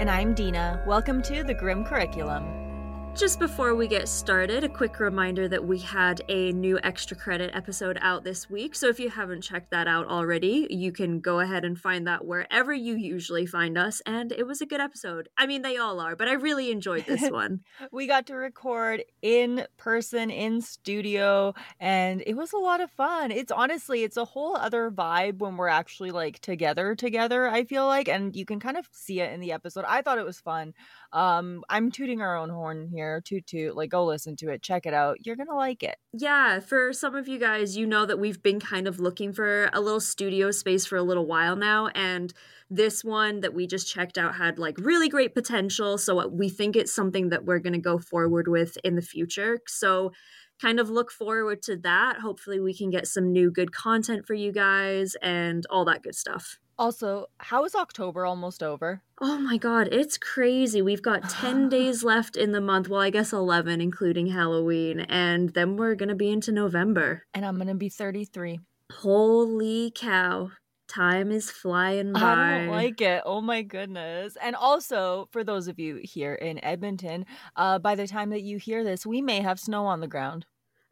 And I'm Dina. Welcome to the Grim Curriculum. Just before we get started, a quick reminder that we had a new extra credit episode out this week. So if you haven't checked that out already, you can go ahead and find that wherever you usually find us. And it was a good episode. I mean, they all are, but I really enjoyed this one. we got to record in person, in studio, and it was a lot of fun. It's honestly, it's a whole other vibe when we're actually like together, together, I feel like. And you can kind of see it in the episode. I thought it was fun. Um, I'm tooting our own horn here, toot toot. Like, go listen to it, check it out. You're gonna like it. Yeah, for some of you guys, you know that we've been kind of looking for a little studio space for a little while now, and this one that we just checked out had like really great potential. So we think it's something that we're gonna go forward with in the future. So kind of look forward to that. Hopefully, we can get some new good content for you guys and all that good stuff. Also, how is October almost over? Oh my god, it's crazy. We've got 10 days left in the month. Well, I guess 11, including Halloween. And then we're going to be into November. And I'm going to be 33. Holy cow. Time is flying by. I don't like it. Oh my goodness. And also, for those of you here in Edmonton, uh, by the time that you hear this, we may have snow on the ground.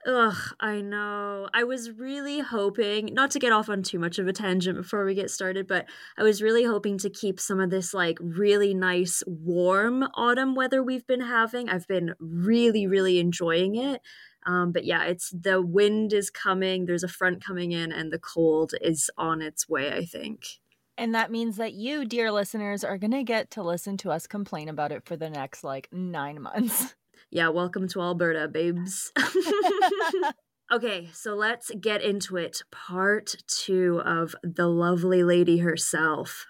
Ugh, I know. I was really hoping, not to get off on too much of a tangent before we get started, but I was really hoping to keep some of this like really nice warm autumn weather we've been having. I've been really, really enjoying it. Um, but yeah, it's the wind is coming, there's a front coming in, and the cold is on its way, I think. And that means that you, dear listeners, are going to get to listen to us complain about it for the next like nine months. Yeah, welcome to Alberta, babes. okay, so let's get into it. Part two of the lovely lady herself.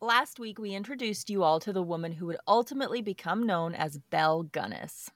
Last week, we introduced you all to the woman who would ultimately become known as Belle Gunness.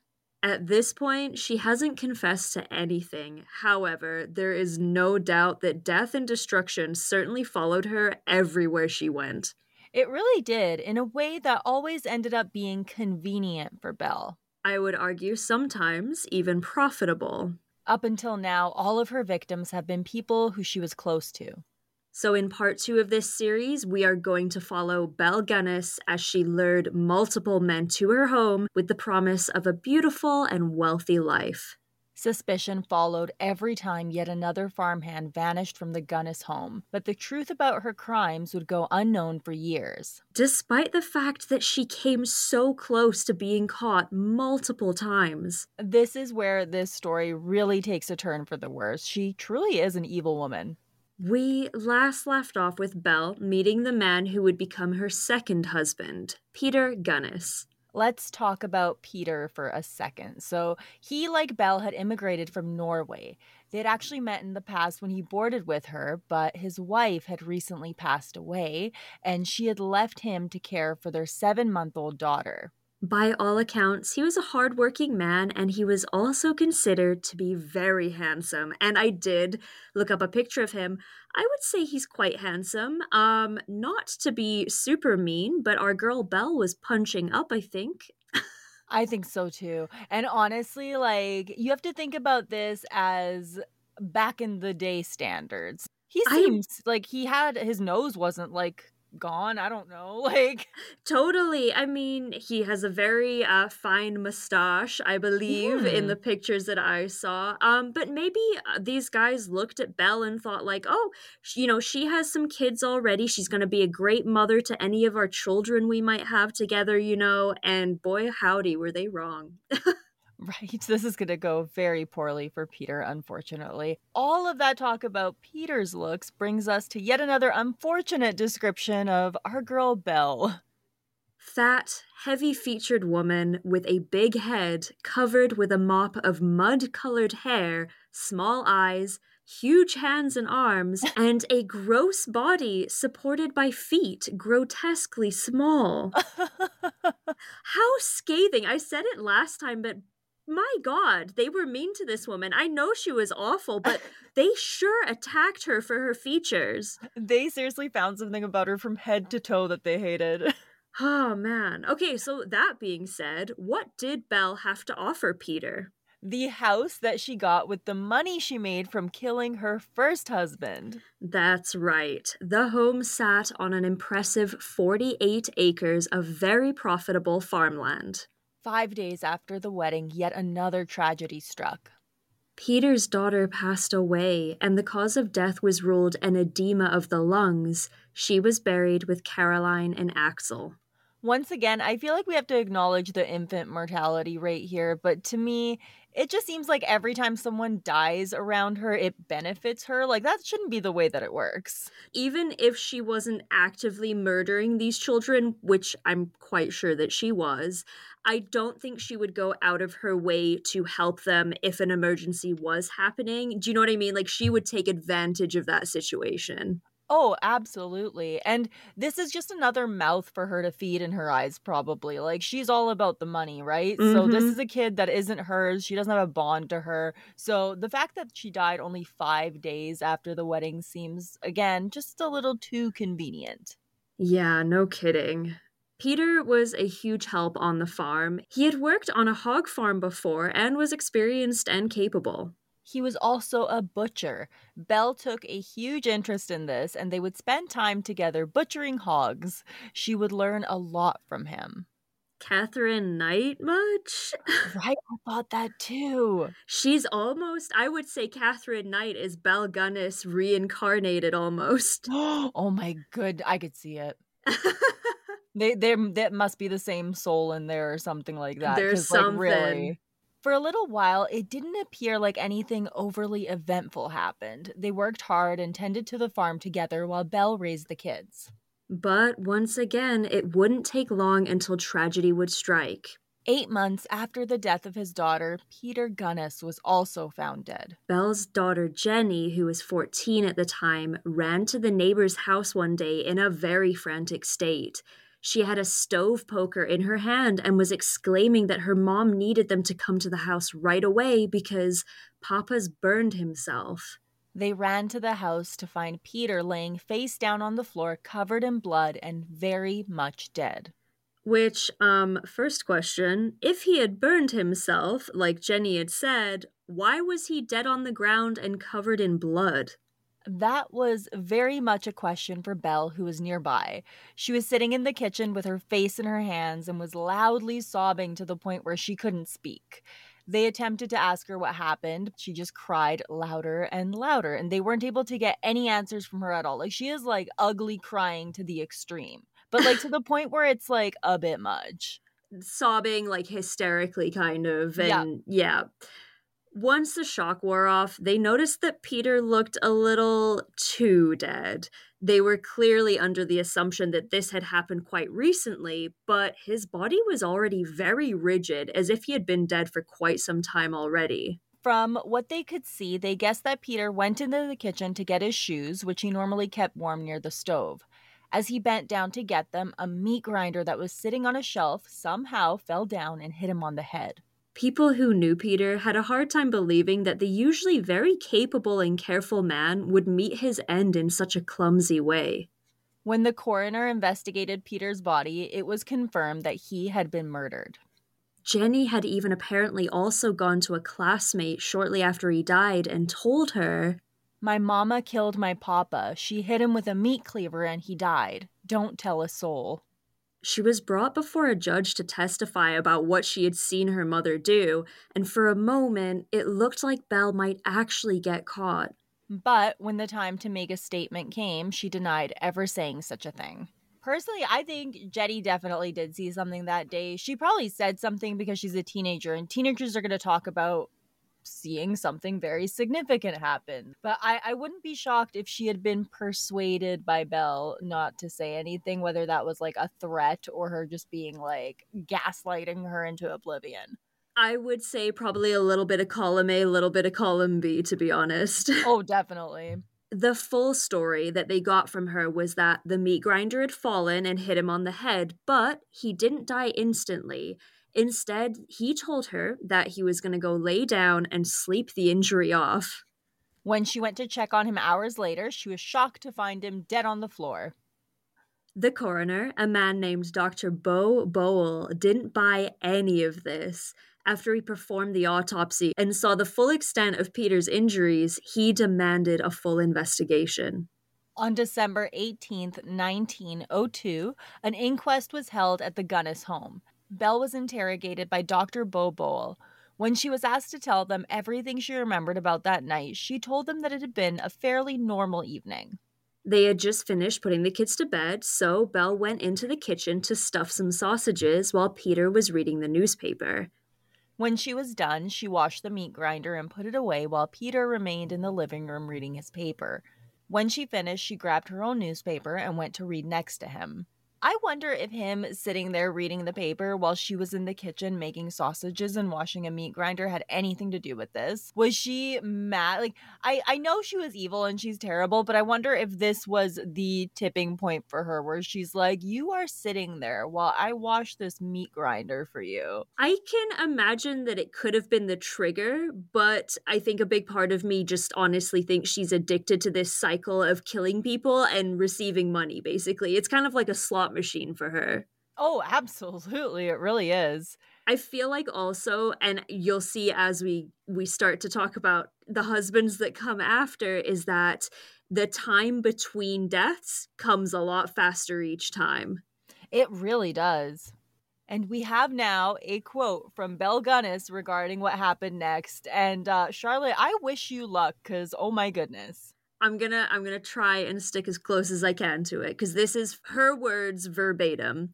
At this point, she hasn't confessed to anything. However, there is no doubt that death and destruction certainly followed her everywhere she went. It really did, in a way that always ended up being convenient for Belle. I would argue sometimes even profitable. Up until now, all of her victims have been people who she was close to. So, in part two of this series, we are going to follow Belle Gunness as she lured multiple men to her home with the promise of a beautiful and wealthy life. Suspicion followed every time yet another farmhand vanished from the Gunness home, but the truth about her crimes would go unknown for years. Despite the fact that she came so close to being caught multiple times. This is where this story really takes a turn for the worse. She truly is an evil woman. We last left off with Belle meeting the man who would become her second husband, Peter Gunness let's talk about Peter for a second. So, he, like Belle, had immigrated from Norway. They had actually met in the past when he boarded with her, but his wife had recently passed away, and she had left him to care for their seven month old daughter. By all accounts, he was a hardworking man and he was also considered to be very handsome. And I did look up a picture of him. I would say he's quite handsome. Um, not to be super mean, but our girl Belle was punching up, I think. I think so too. And honestly, like, you have to think about this as back in the day standards. He seems I, like he had his nose wasn't like gone. I don't know. Like totally. I mean, he has a very uh, fine mustache, I believe, in hmm. the pictures that I saw. Um, but maybe uh, these guys looked at Belle and thought, like, oh, you know, she has some kids already. She's going to be a great mother to any of our children we might have together, you know. And boy, howdy, were they wrong. Right. This is going to go very poorly for Peter, unfortunately. All of that talk about Peter's looks brings us to yet another unfortunate description of our girl Belle. Fat, heavy featured woman with a big head covered with a mop of mud colored hair, small eyes, huge hands and arms, and a gross body supported by feet grotesquely small. How scathing. I said it last time, but my god they were mean to this woman i know she was awful but they sure attacked her for her features they seriously found something about her from head to toe that they hated oh man okay so that being said what did belle have to offer peter The house that she got with the money she made from killing her first husband. That's right. The home sat on an impressive 48 acres of very profitable farmland. Five days after the wedding, yet another tragedy struck. Peter's daughter passed away, and the cause of death was ruled an edema of the lungs. She was buried with Caroline and Axel. Once again, I feel like we have to acknowledge the infant mortality rate here, but to me, it just seems like every time someone dies around her, it benefits her. Like, that shouldn't be the way that it works. Even if she wasn't actively murdering these children, which I'm quite sure that she was, I don't think she would go out of her way to help them if an emergency was happening. Do you know what I mean? Like, she would take advantage of that situation. Oh, absolutely. And this is just another mouth for her to feed in her eyes, probably. Like, she's all about the money, right? Mm-hmm. So, this mm-hmm. is a kid that isn't hers. She doesn't have a bond to her. So, the fact that she died only five days after the wedding seems, again, just a little too convenient. Yeah, no kidding. Peter was a huge help on the farm. He had worked on a hog farm before and was experienced and capable. He was also a butcher. Belle took a huge interest in this, and they would spend time together butchering hogs. She would learn a lot from him. Katherine Knight much? right, I thought that too. She's almost, I would say Katherine Knight is Belle Gunness reincarnated almost. oh my good, I could see it. they there that must be the same soul in there or something like that. There's something. Like, really, for a little while, it didn't appear like anything overly eventful happened. They worked hard and tended to the farm together while Belle raised the kids. But once again, it wouldn't take long until tragedy would strike. Eight months after the death of his daughter, Peter Gunness was also found dead. Belle's daughter Jenny, who was 14 at the time, ran to the neighbor's house one day in a very frantic state. She had a stove poker in her hand and was exclaiming that her mom needed them to come to the house right away because Papa's burned himself. They ran to the house to find Peter laying face down on the floor, covered in blood and very much dead. Which, um, first question if he had burned himself, like Jenny had said, why was he dead on the ground and covered in blood? That was very much a question for Belle, who was nearby. She was sitting in the kitchen with her face in her hands and was loudly sobbing to the point where she couldn't speak. They attempted to ask her what happened. She just cried louder and louder, and they weren't able to get any answers from her at all. Like, she is like ugly crying to the extreme, but like to the point where it's like a bit much. Sobbing, like hysterically, kind of. And yeah. yeah. Once the shock wore off, they noticed that Peter looked a little too dead. They were clearly under the assumption that this had happened quite recently, but his body was already very rigid, as if he had been dead for quite some time already. From what they could see, they guessed that Peter went into the kitchen to get his shoes, which he normally kept warm near the stove. As he bent down to get them, a meat grinder that was sitting on a shelf somehow fell down and hit him on the head. People who knew Peter had a hard time believing that the usually very capable and careful man would meet his end in such a clumsy way. When the coroner investigated Peter's body, it was confirmed that he had been murdered. Jenny had even apparently also gone to a classmate shortly after he died and told her, My mama killed my papa. She hit him with a meat cleaver and he died. Don't tell a soul. She was brought before a judge to testify about what she had seen her mother do, and for a moment it looked like Belle might actually get caught. But when the time to make a statement came, she denied ever saying such a thing. Personally, I think Jenny definitely did see something that day. She probably said something because she's a teenager, and teenagers are going to talk about seeing something very significant happen. But I, I wouldn't be shocked if she had been persuaded by Belle not to say anything, whether that was like a threat or her just being like gaslighting her into oblivion. I would say probably a little bit of column A, a little bit of column B, to be honest. Oh, definitely. the full story that they got from her was that the meat grinder had fallen and hit him on the head, but he didn't die instantly. Instead, he told her that he was going to go lay down and sleep the injury off. When she went to check on him hours later, she was shocked to find him dead on the floor. The coroner, a man named Dr. Bo Bowell, didn't buy any of this. After he performed the autopsy and saw the full extent of Peter's injuries, he demanded a full investigation. On December 18th, 1902, an inquest was held at the Gunness home. Belle was interrogated by Dr. Bo Bowell. When she was asked to tell them everything she remembered about that night, she told them that it had been a fairly normal evening. They had just finished putting the kids to bed, so Belle went into the kitchen to stuff some sausages while Peter was reading the newspaper. When she was done, she washed the meat grinder and put it away while Peter remained in the living room reading his paper. When she finished, she grabbed her own newspaper and went to read next to him. I wonder if him sitting there reading the paper while she was in the kitchen making sausages and washing a meat grinder had anything to do with this. Was she mad? Like I I know she was evil and she's terrible, but I wonder if this was the tipping point for her where she's like, "You are sitting there while I wash this meat grinder for you." I can imagine that it could have been the trigger, but I think a big part of me just honestly thinks she's addicted to this cycle of killing people and receiving money basically. It's kind of like a slot machine for her. Oh, absolutely. It really is. I feel like also and you'll see as we we start to talk about the husbands that come after is that the time between deaths comes a lot faster each time. It really does. And we have now a quote from Belle Gunness regarding what happened next. And uh, Charlotte, I wish you luck because, oh my goodness. I'm gonna I'm gonna try and stick as close as I can to it because this is her words verbatim.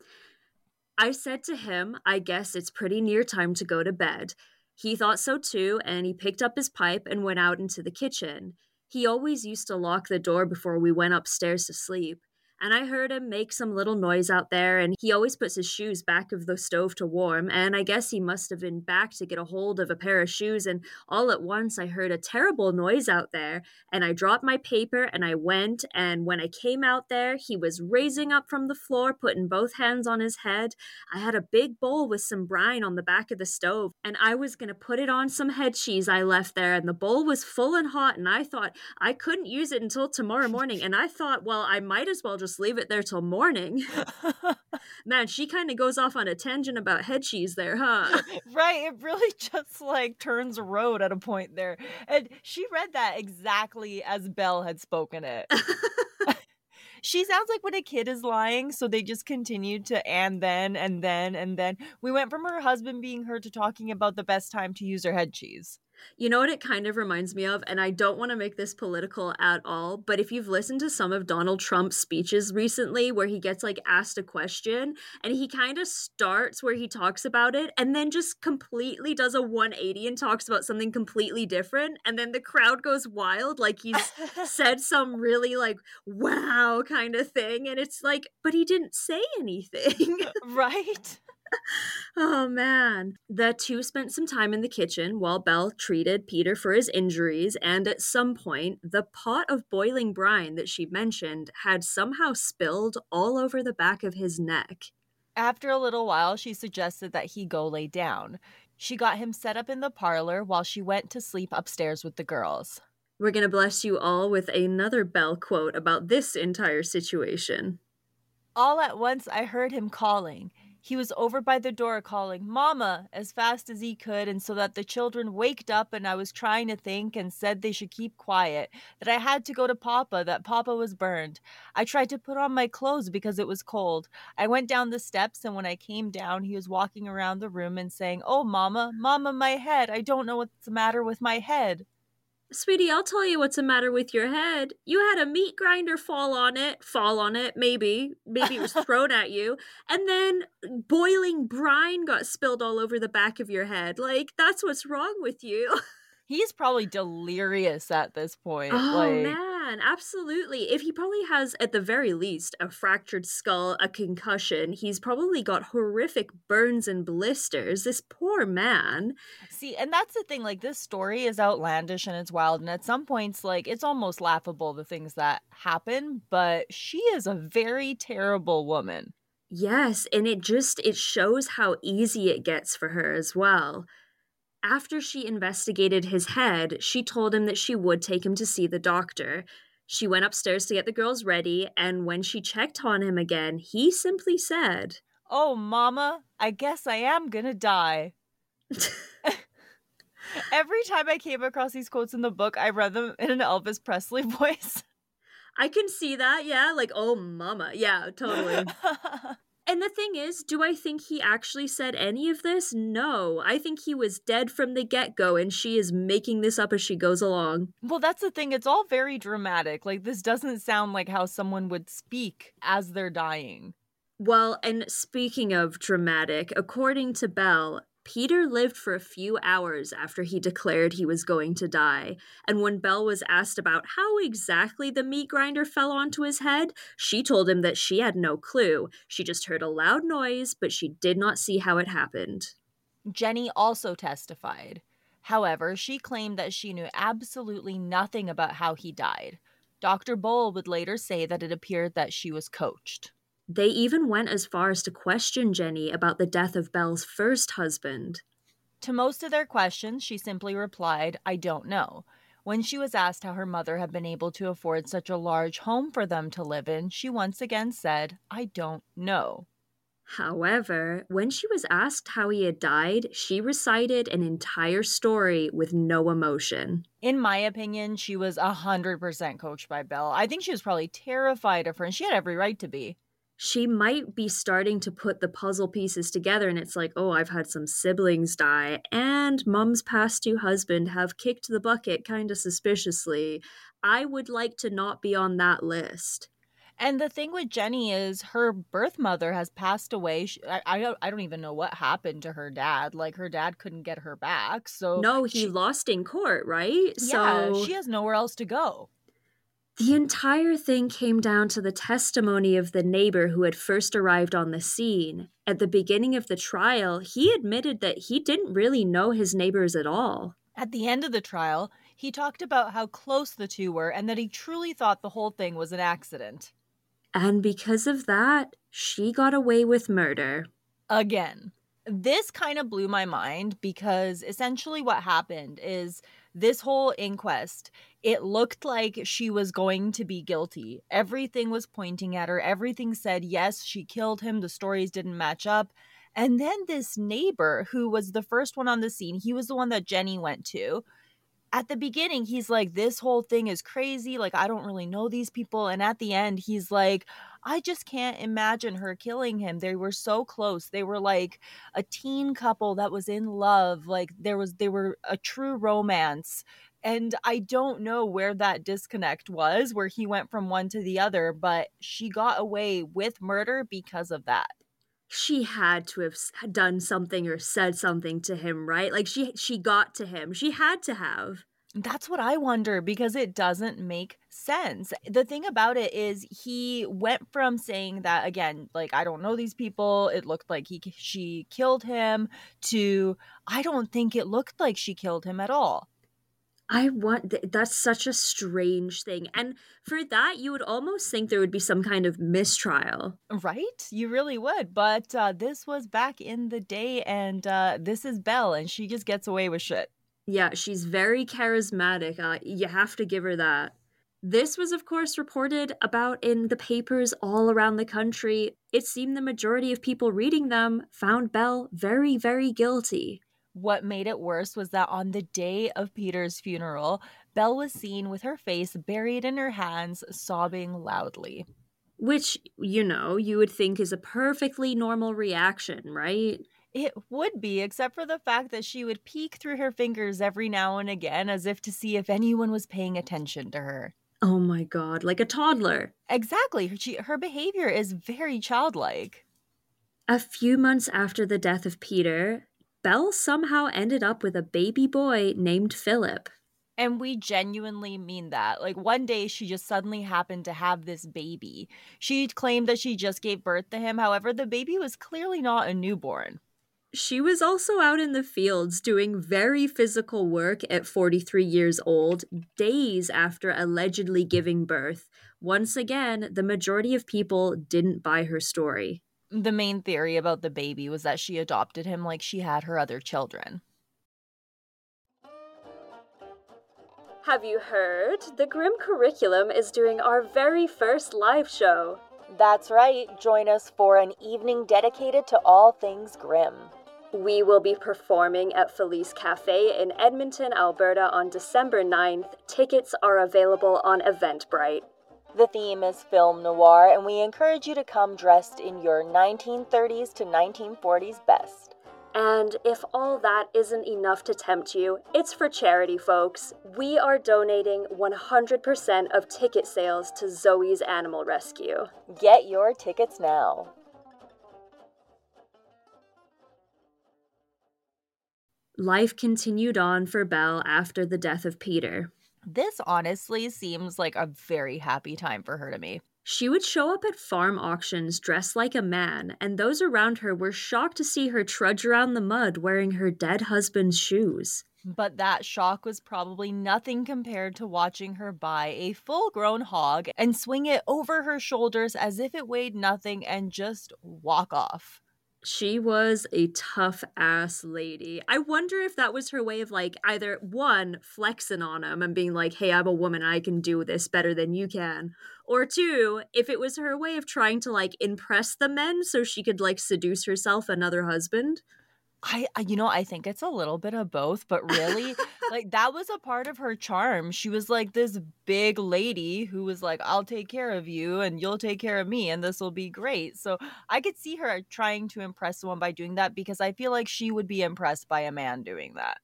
I said to him, I guess it's pretty near time to go to bed. He thought so too, and he picked up his pipe and went out into the kitchen. He always used to lock the door before we went upstairs to sleep and I heard him make some little noise out there, and he always puts his shoes back of the stove to warm, and I guess he must have been back to get a hold of a pair of shoes, and all at once I heard a terrible noise out there, and I dropped my paper and I went, and when I came out there, he was raising up from the floor, putting both hands on his head. I had a big bowl with some brine on the back of the stove, and I was gonna put it on some head cheese I left there, and the bowl was full and hot, and I thought I couldn't use it until tomorrow morning, and I thought, well, I might as well just just leave it there till morning. Man, she kind of goes off on a tangent about head cheese there, huh? right. It really just like turns a road at a point there. And she read that exactly as Belle had spoken it. she sounds like when a kid is lying, so they just continued to and then and then and then. We went from her husband being heard to talking about the best time to use her head cheese. You know what it kind of reminds me of? And I don't want to make this political at all, but if you've listened to some of Donald Trump's speeches recently where he gets like asked a question and he kind of starts where he talks about it and then just completely does a 180 and talks about something completely different. And then the crowd goes wild, like he's said some really like wow kind of thing. And it's like, but he didn't say anything. right? oh man. The two spent some time in the kitchen while Belle treated Peter for his injuries, and at some point, the pot of boiling brine that she mentioned had somehow spilled all over the back of his neck. After a little while, she suggested that he go lay down. She got him set up in the parlor while she went to sleep upstairs with the girls. We're going to bless you all with another Belle quote about this entire situation. All at once, I heard him calling. He was over by the door calling, Mama, as fast as he could, and so that the children waked up and I was trying to think and said they should keep quiet, that I had to go to Papa, that Papa was burned. I tried to put on my clothes because it was cold. I went down the steps, and when I came down, he was walking around the room and saying, Oh, Mama, Mama, my head. I don't know what's the matter with my head. Sweetie, I'll tell you what's the matter with your head. You had a meat grinder fall on it, fall on it, maybe. Maybe it was thrown at you. And then boiling brine got spilled all over the back of your head. Like, that's what's wrong with you. He's probably delirious at this point. Oh, like... man absolutely. If he probably has, at the very least, a fractured skull, a concussion, he's probably got horrific burns and blisters. This poor man. See, and that's the thing. Like, this story is outlandish and it's wild. And at some points, like, it's almost laughable the things that happen. But she is a very terrible woman. Yes. And it just, it shows how easy it gets for her as well. After she investigated his head, she told him that she would take him to see the doctor. She went upstairs to get the girls ready, and when she checked on him again, he simply said, Oh, Mama, I guess I am gonna die. Every time I came across these quotes in the book, I read them in an Elvis Presley voice. I can see that, yeah. Like, oh, mama. Yeah, totally. And the thing is, do I think he actually said any of this? No. I think he was dead from the get go, and she is making this up as she goes along. Well, that's the thing. It's all very dramatic. Like, this doesn't sound like how someone would speak as they're dying. Well, and speaking of dramatic, according to Belle, Peter lived for a few hours after he declared he was going to die, and when Belle was asked about how exactly the meat grinder fell onto his head, she told him that she had no clue. She just heard a loud noise, but she did not see how it happened. Jenny also testified. However, she claimed that she knew absolutely nothing about how he died. Dr. Bull would later say that it appeared that she was coached. They even went as far as to question Jenny about the death of Belle's first husband. To most of their questions, she simply replied, I don't know. When she was asked how her mother had been able to afford such a large home for them to live in, she once again said, I don't know. However, when she was asked how he had died, she recited an entire story with no emotion. In my opinion, she was 100% coached by Belle. I think she was probably terrified of her, and she had every right to be she might be starting to put the puzzle pieces together and it's like oh i've had some siblings die and mom's past two husband have kicked the bucket kind of suspiciously i would like to not be on that list and the thing with Jenny is her birth mother has passed away. She, I, I don't I don't even know what happened to her dad. Like her dad couldn't get her back. So No, he she, lost in court, right? Yeah, so she has nowhere else to go. The entire thing came down to the testimony of the neighbor who had first arrived on the scene. At the beginning of the trial, he admitted that he didn't really know his neighbors at all. At the end of the trial, he talked about how close the two were and that he truly thought the whole thing was an accident. And because of that, she got away with murder. Again. This kind of blew my mind because essentially what happened is this whole inquest, it looked like she was going to be guilty. Everything was pointing at her. Everything said, yes, she killed him. The stories didn't match up. And then this neighbor, who was the first one on the scene, he was the one that Jenny went to. At the beginning, he's like, This whole thing is crazy. Like, I don't really know these people. And at the end, he's like, I just can't imagine her killing him. They were so close. They were like a teen couple that was in love. Like there was they were a true romance. And I don't know where that disconnect was, where he went from one to the other, but she got away with murder because of that she had to have done something or said something to him right like she she got to him she had to have that's what I wonder because it doesn't make sense. The thing about it is he went from saying that again, like I don't know these people, it looked like he she killed him to I don't think it looked like she killed him at all. I want that's such a strange thing. And for that you would almost think there would be some kind of mistrial. Right? You really would. But uh, this was back in the day and uh, this is Belle and she just gets away with shit. Yeah, she's very charismatic. Uh, you have to give her that. This was, of course, reported about in the papers all around the country. It seemed the majority of people reading them found Belle very, very guilty. What made it worse was that on the day of Peter's funeral, Belle was seen with her face buried in her hands, sobbing loudly. Which, you know, you would think is a perfectly normal reaction, right? It would be, except for the fact that she would peek through her fingers every now and again as if to see if anyone was paying attention to her. Oh my god, like a toddler. Exactly. She, her behavior is very childlike. A few months after the death of Peter, Belle somehow ended up with a baby boy named Philip. And we genuinely mean that. Like one day she just suddenly happened to have this baby. She claimed that she just gave birth to him. However, the baby was clearly not a newborn. She was also out in the fields doing very physical work at 43 years old, days after allegedly giving birth. Once again, the majority of people didn't buy her story. The main theory about the baby was that she adopted him like she had her other children. Have you heard? The Grim Curriculum is doing our very first live show. That's right. Join us for an evening dedicated to all things Grimm. We will be performing at Felice Cafe in Edmonton, Alberta on December 9th. Tickets are available on Eventbrite. The theme is film noir, and we encourage you to come dressed in your 1930s to 1940s best. And if all that isn't enough to tempt you, it's for charity, folks. We are donating 100% of ticket sales to Zoe's Animal Rescue. Get your tickets now. Life continued on for Belle after the death of Peter. This honestly seems like a very happy time for her to me. She would show up at farm auctions dressed like a man, and those around her were shocked to see her trudge around the mud wearing her dead husband's shoes. But that shock was probably nothing compared to watching her buy a full grown hog and swing it over her shoulders as if it weighed nothing and just walk off she was a tough ass lady. I wonder if that was her way of like either one, flexing on him and being like, hey, I'm a woman, I can do this better than you can. Or two, if it was her way of trying to like impress the men so she could like seduce herself another husband. I, I you know I think it's a little bit of both, but really like that was a part of her charm. She was like this big lady who was like I'll take care of you and you'll take care of me and this will be great. So I could see her trying to impress someone by doing that because I feel like she would be impressed by a man doing that.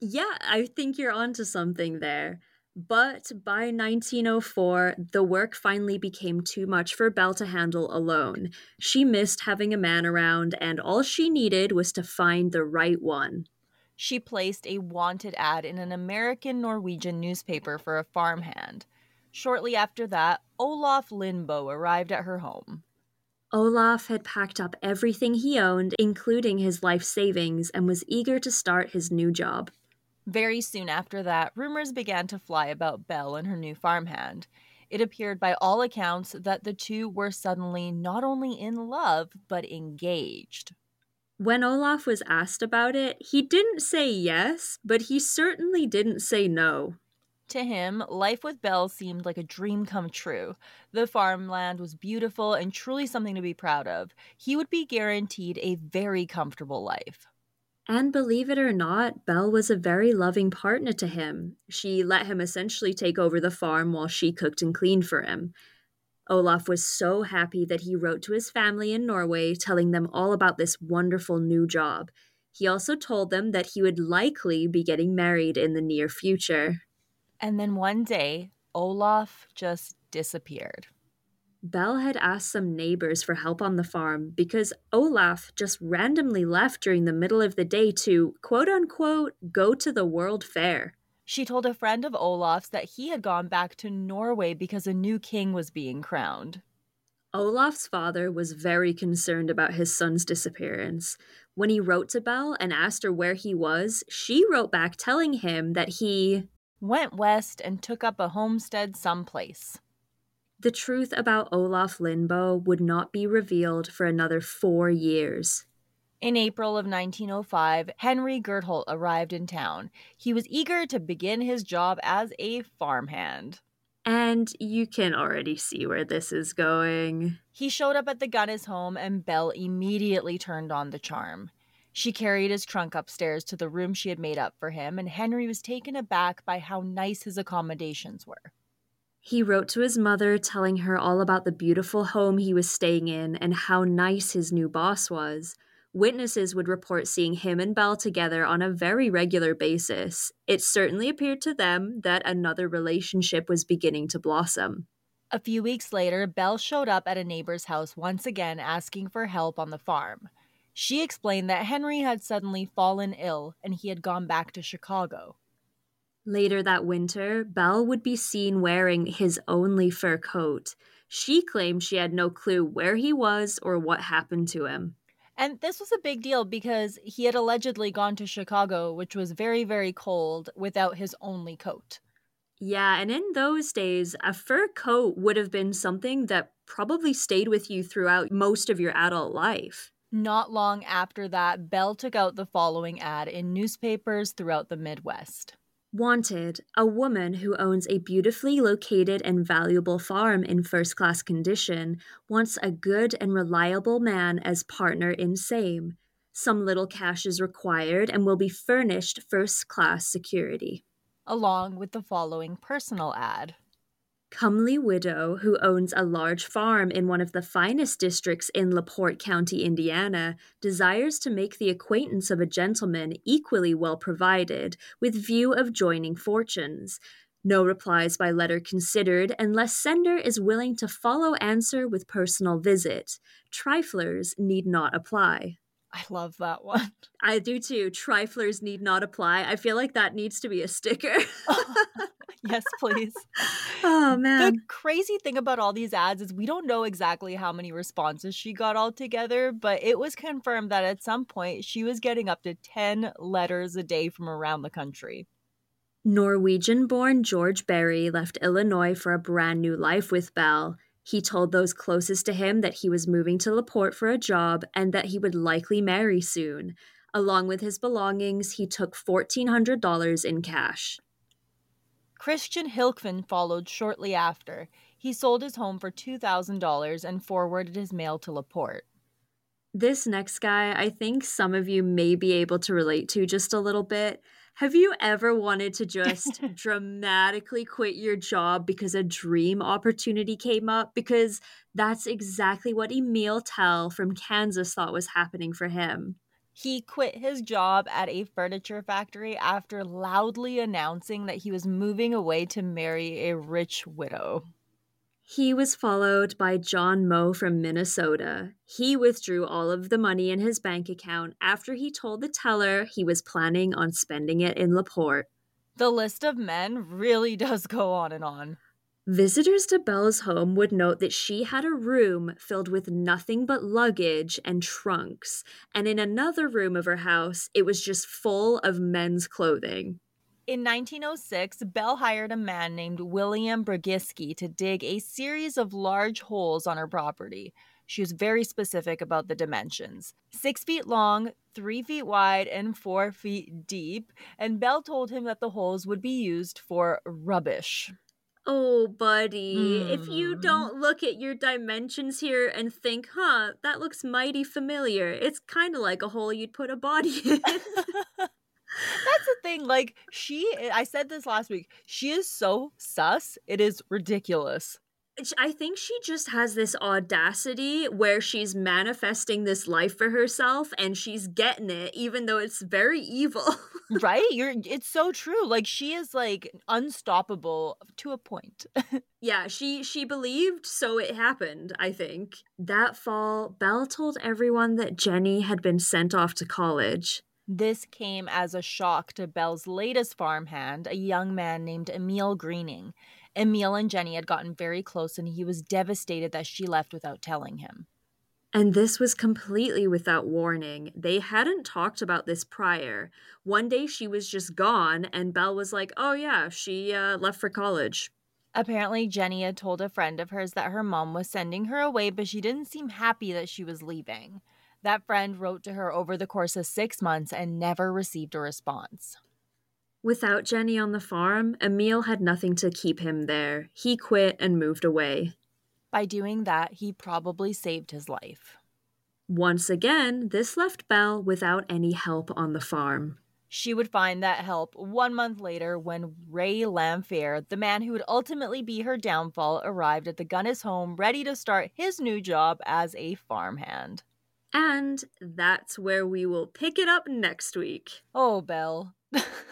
Yeah, I think you're onto something there. But by 1904, the work finally became too much for Belle to handle alone. She missed having a man around, and all she needed was to find the right one. She placed a wanted ad in an American Norwegian newspaper for a farmhand. Shortly after that, Olaf Lindboe arrived at her home. Olaf had packed up everything he owned, including his life savings, and was eager to start his new job. Very soon after that, rumors began to fly about Belle and her new farmhand. It appeared by all accounts that the two were suddenly not only in love, but engaged. When Olaf was asked about it, he didn't say yes, but he certainly didn't say no. To him, life with Belle seemed like a dream come true. The farmland was beautiful and truly something to be proud of. He would be guaranteed a very comfortable life. And believe it or not, Belle was a very loving partner to him. She let him essentially take over the farm while she cooked and cleaned for him. Olaf was so happy that he wrote to his family in Norway telling them all about this wonderful new job. He also told them that he would likely be getting married in the near future. And then one day, Olaf just disappeared. Belle had asked some neighbors for help on the farm because Olaf just randomly left during the middle of the day to, quote unquote, go to the World Fair. She told a friend of Olaf's that he had gone back to Norway because a new king was being crowned. Olaf's father was very concerned about his son's disappearance. When he wrote to Belle and asked her where he was, she wrote back telling him that he went west and took up a homestead someplace. The truth about Olaf Lindboe would not be revealed for another four years. In April of 1905, Henry Gurholt arrived in town. He was eager to begin his job as a farmhand. And you can already see where this is going. He showed up at the Gunness home, and Belle immediately turned on the charm. She carried his trunk upstairs to the room she had made up for him, and Henry was taken aback by how nice his accommodations were. He wrote to his mother telling her all about the beautiful home he was staying in and how nice his new boss was. Witnesses would report seeing him and Belle together on a very regular basis. It certainly appeared to them that another relationship was beginning to blossom. A few weeks later, Belle showed up at a neighbor's house once again asking for help on the farm. She explained that Henry had suddenly fallen ill and he had gone back to Chicago. Later that winter, Belle would be seen wearing his only fur coat. She claimed she had no clue where he was or what happened to him. And this was a big deal because he had allegedly gone to Chicago, which was very, very cold, without his only coat. Yeah, and in those days, a fur coat would have been something that probably stayed with you throughout most of your adult life. Not long after that, Belle took out the following ad in newspapers throughout the Midwest. Wanted, a woman who owns a beautifully located and valuable farm in first class condition, wants a good and reliable man as partner in same. Some little cash is required and will be furnished first class security. Along with the following personal ad comely widow who owns a large farm in one of the finest districts in LaPorte County, Indiana, desires to make the acquaintance of a gentleman equally well provided, with view of joining fortunes. No replies by letter considered unless sender is willing to follow answer with personal visit. Triflers need not apply. I love that one. I do too. Triflers need not apply. I feel like that needs to be a sticker. yes, please. Oh man. The crazy thing about all these ads is we don't know exactly how many responses she got altogether, but it was confirmed that at some point she was getting up to 10 letters a day from around the country. Norwegian born George Berry left Illinois for a brand new life with Belle. He told those closest to him that he was moving to LaPorte for a job and that he would likely marry soon. Along with his belongings, he took $1,400 in cash. Christian Hilkman followed shortly after. He sold his home for $2,000 and forwarded his mail to LaPorte. This next guy, I think some of you may be able to relate to just a little bit. Have you ever wanted to just dramatically quit your job because a dream opportunity came up? Because that's exactly what Emil Tell from Kansas thought was happening for him. He quit his job at a furniture factory after loudly announcing that he was moving away to marry a rich widow. He was followed by John Moe from Minnesota. He withdrew all of the money in his bank account after he told the teller he was planning on spending it in LaPorte. The list of men really does go on and on. Visitors to Belle's home would note that she had a room filled with nothing but luggage and trunks, and in another room of her house, it was just full of men's clothing. In 1906, Belle hired a man named William Bragiski to dig a series of large holes on her property. She was very specific about the dimensions six feet long, three feet wide, and four feet deep. And Belle told him that the holes would be used for rubbish. Oh, buddy, mm. if you hmm. don't look at your dimensions here and think, huh, that looks mighty familiar, it's kind of like a hole you'd put a body in. That's the thing. Like, she, I said this last week, she is so sus. It is ridiculous. I think she just has this audacity where she's manifesting this life for herself and she's getting it, even though it's very evil. right? You're it's so true. Like she is like unstoppable to a point. yeah, she she believed, so it happened, I think. That fall, Belle told everyone that Jenny had been sent off to college. This came as a shock to Belle's latest farmhand, a young man named Emil Greening. Emil and Jenny had gotten very close, and he was devastated that she left without telling him. And this was completely without warning. They hadn't talked about this prior. One day she was just gone, and Belle was like, oh, yeah, she uh, left for college. Apparently, Jenny had told a friend of hers that her mom was sending her away, but she didn't seem happy that she was leaving. That friend wrote to her over the course of six months and never received a response. Without Jenny on the farm, Emil had nothing to keep him there. He quit and moved away. By doing that, he probably saved his life. Once again, this left Belle without any help on the farm. She would find that help one month later when Ray Lamphere, the man who would ultimately be her downfall, arrived at the Gunness home ready to start his new job as a farmhand. And that's where we will pick it up next week. Oh, Belle.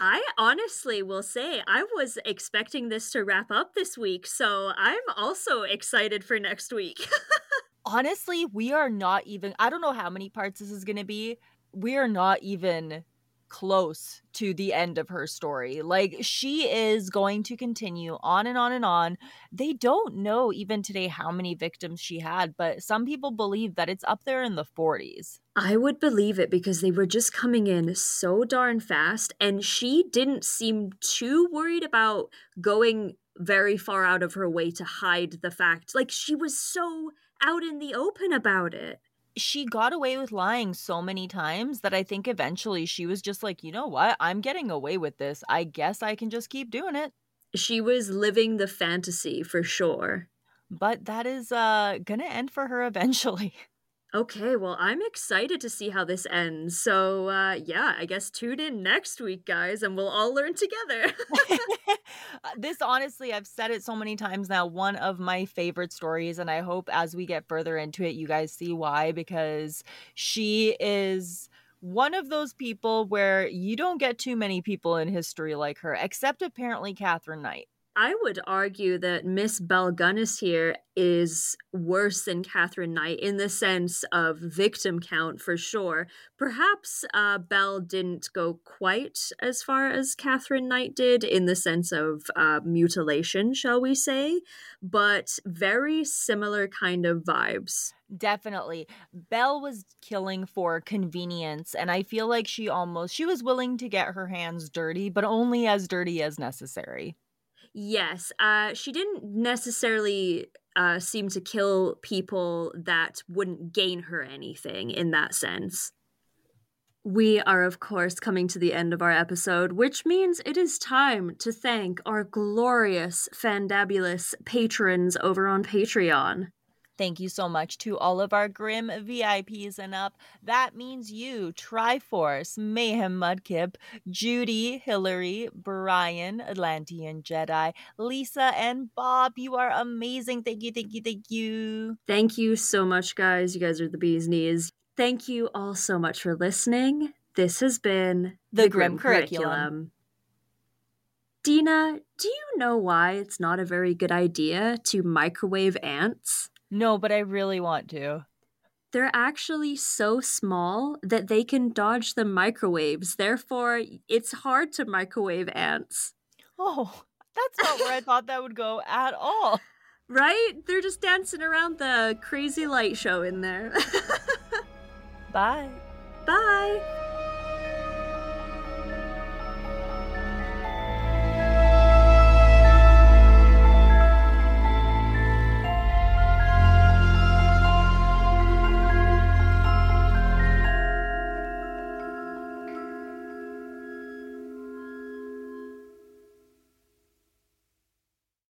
I honestly will say I was expecting this to wrap up this week, so I'm also excited for next week. honestly, we are not even, I don't know how many parts this is going to be. We are not even close to the end of her story. Like she is going to continue on and on and on. They don't know even today how many victims she had, but some people believe that it's up there in the 40s. I would believe it because they were just coming in so darn fast and she didn't seem too worried about going very far out of her way to hide the fact. Like she was so out in the open about it she got away with lying so many times that I think eventually she was just like, you know what? I'm getting away with this. I guess I can just keep doing it. She was living the fantasy for sure. But that is uh gonna end for her eventually. Okay, well, I'm excited to see how this ends. So, uh, yeah, I guess tune in next week, guys, and we'll all learn together. Uh, this honestly, I've said it so many times now, one of my favorite stories. And I hope as we get further into it, you guys see why, because she is one of those people where you don't get too many people in history like her, except apparently Katherine Knight. I would argue that Miss Belle Gunness here is worse than Katherine Knight in the sense of victim count for sure. Perhaps uh, Belle didn't go quite as far as Katherine Knight did in the sense of uh, mutilation, shall we say, but very similar kind of vibes. Definitely. Belle was killing for convenience and I feel like she almost she was willing to get her hands dirty, but only as dirty as necessary. Yes, uh, she didn't necessarily uh, seem to kill people that wouldn't gain her anything in that sense. We are, of course, coming to the end of our episode, which means it is time to thank our glorious, fandabulous patrons over on Patreon. Thank you so much to all of our Grim VIPs and up. That means you, Triforce, Mayhem Mudkip, Judy, Hillary, Brian, Atlantean Jedi, Lisa, and Bob. You are amazing. Thank you, thank you, thank you. Thank you so much, guys. You guys are the bee's knees. Thank you all so much for listening. This has been the, the Grim, Grim Curriculum. Curriculum. Dina, do you know why it's not a very good idea to microwave ants? No, but I really want to. They're actually so small that they can dodge the microwaves. Therefore, it's hard to microwave ants. Oh, that's not where I thought that would go at all. Right? They're just dancing around the crazy light show in there. Bye. Bye.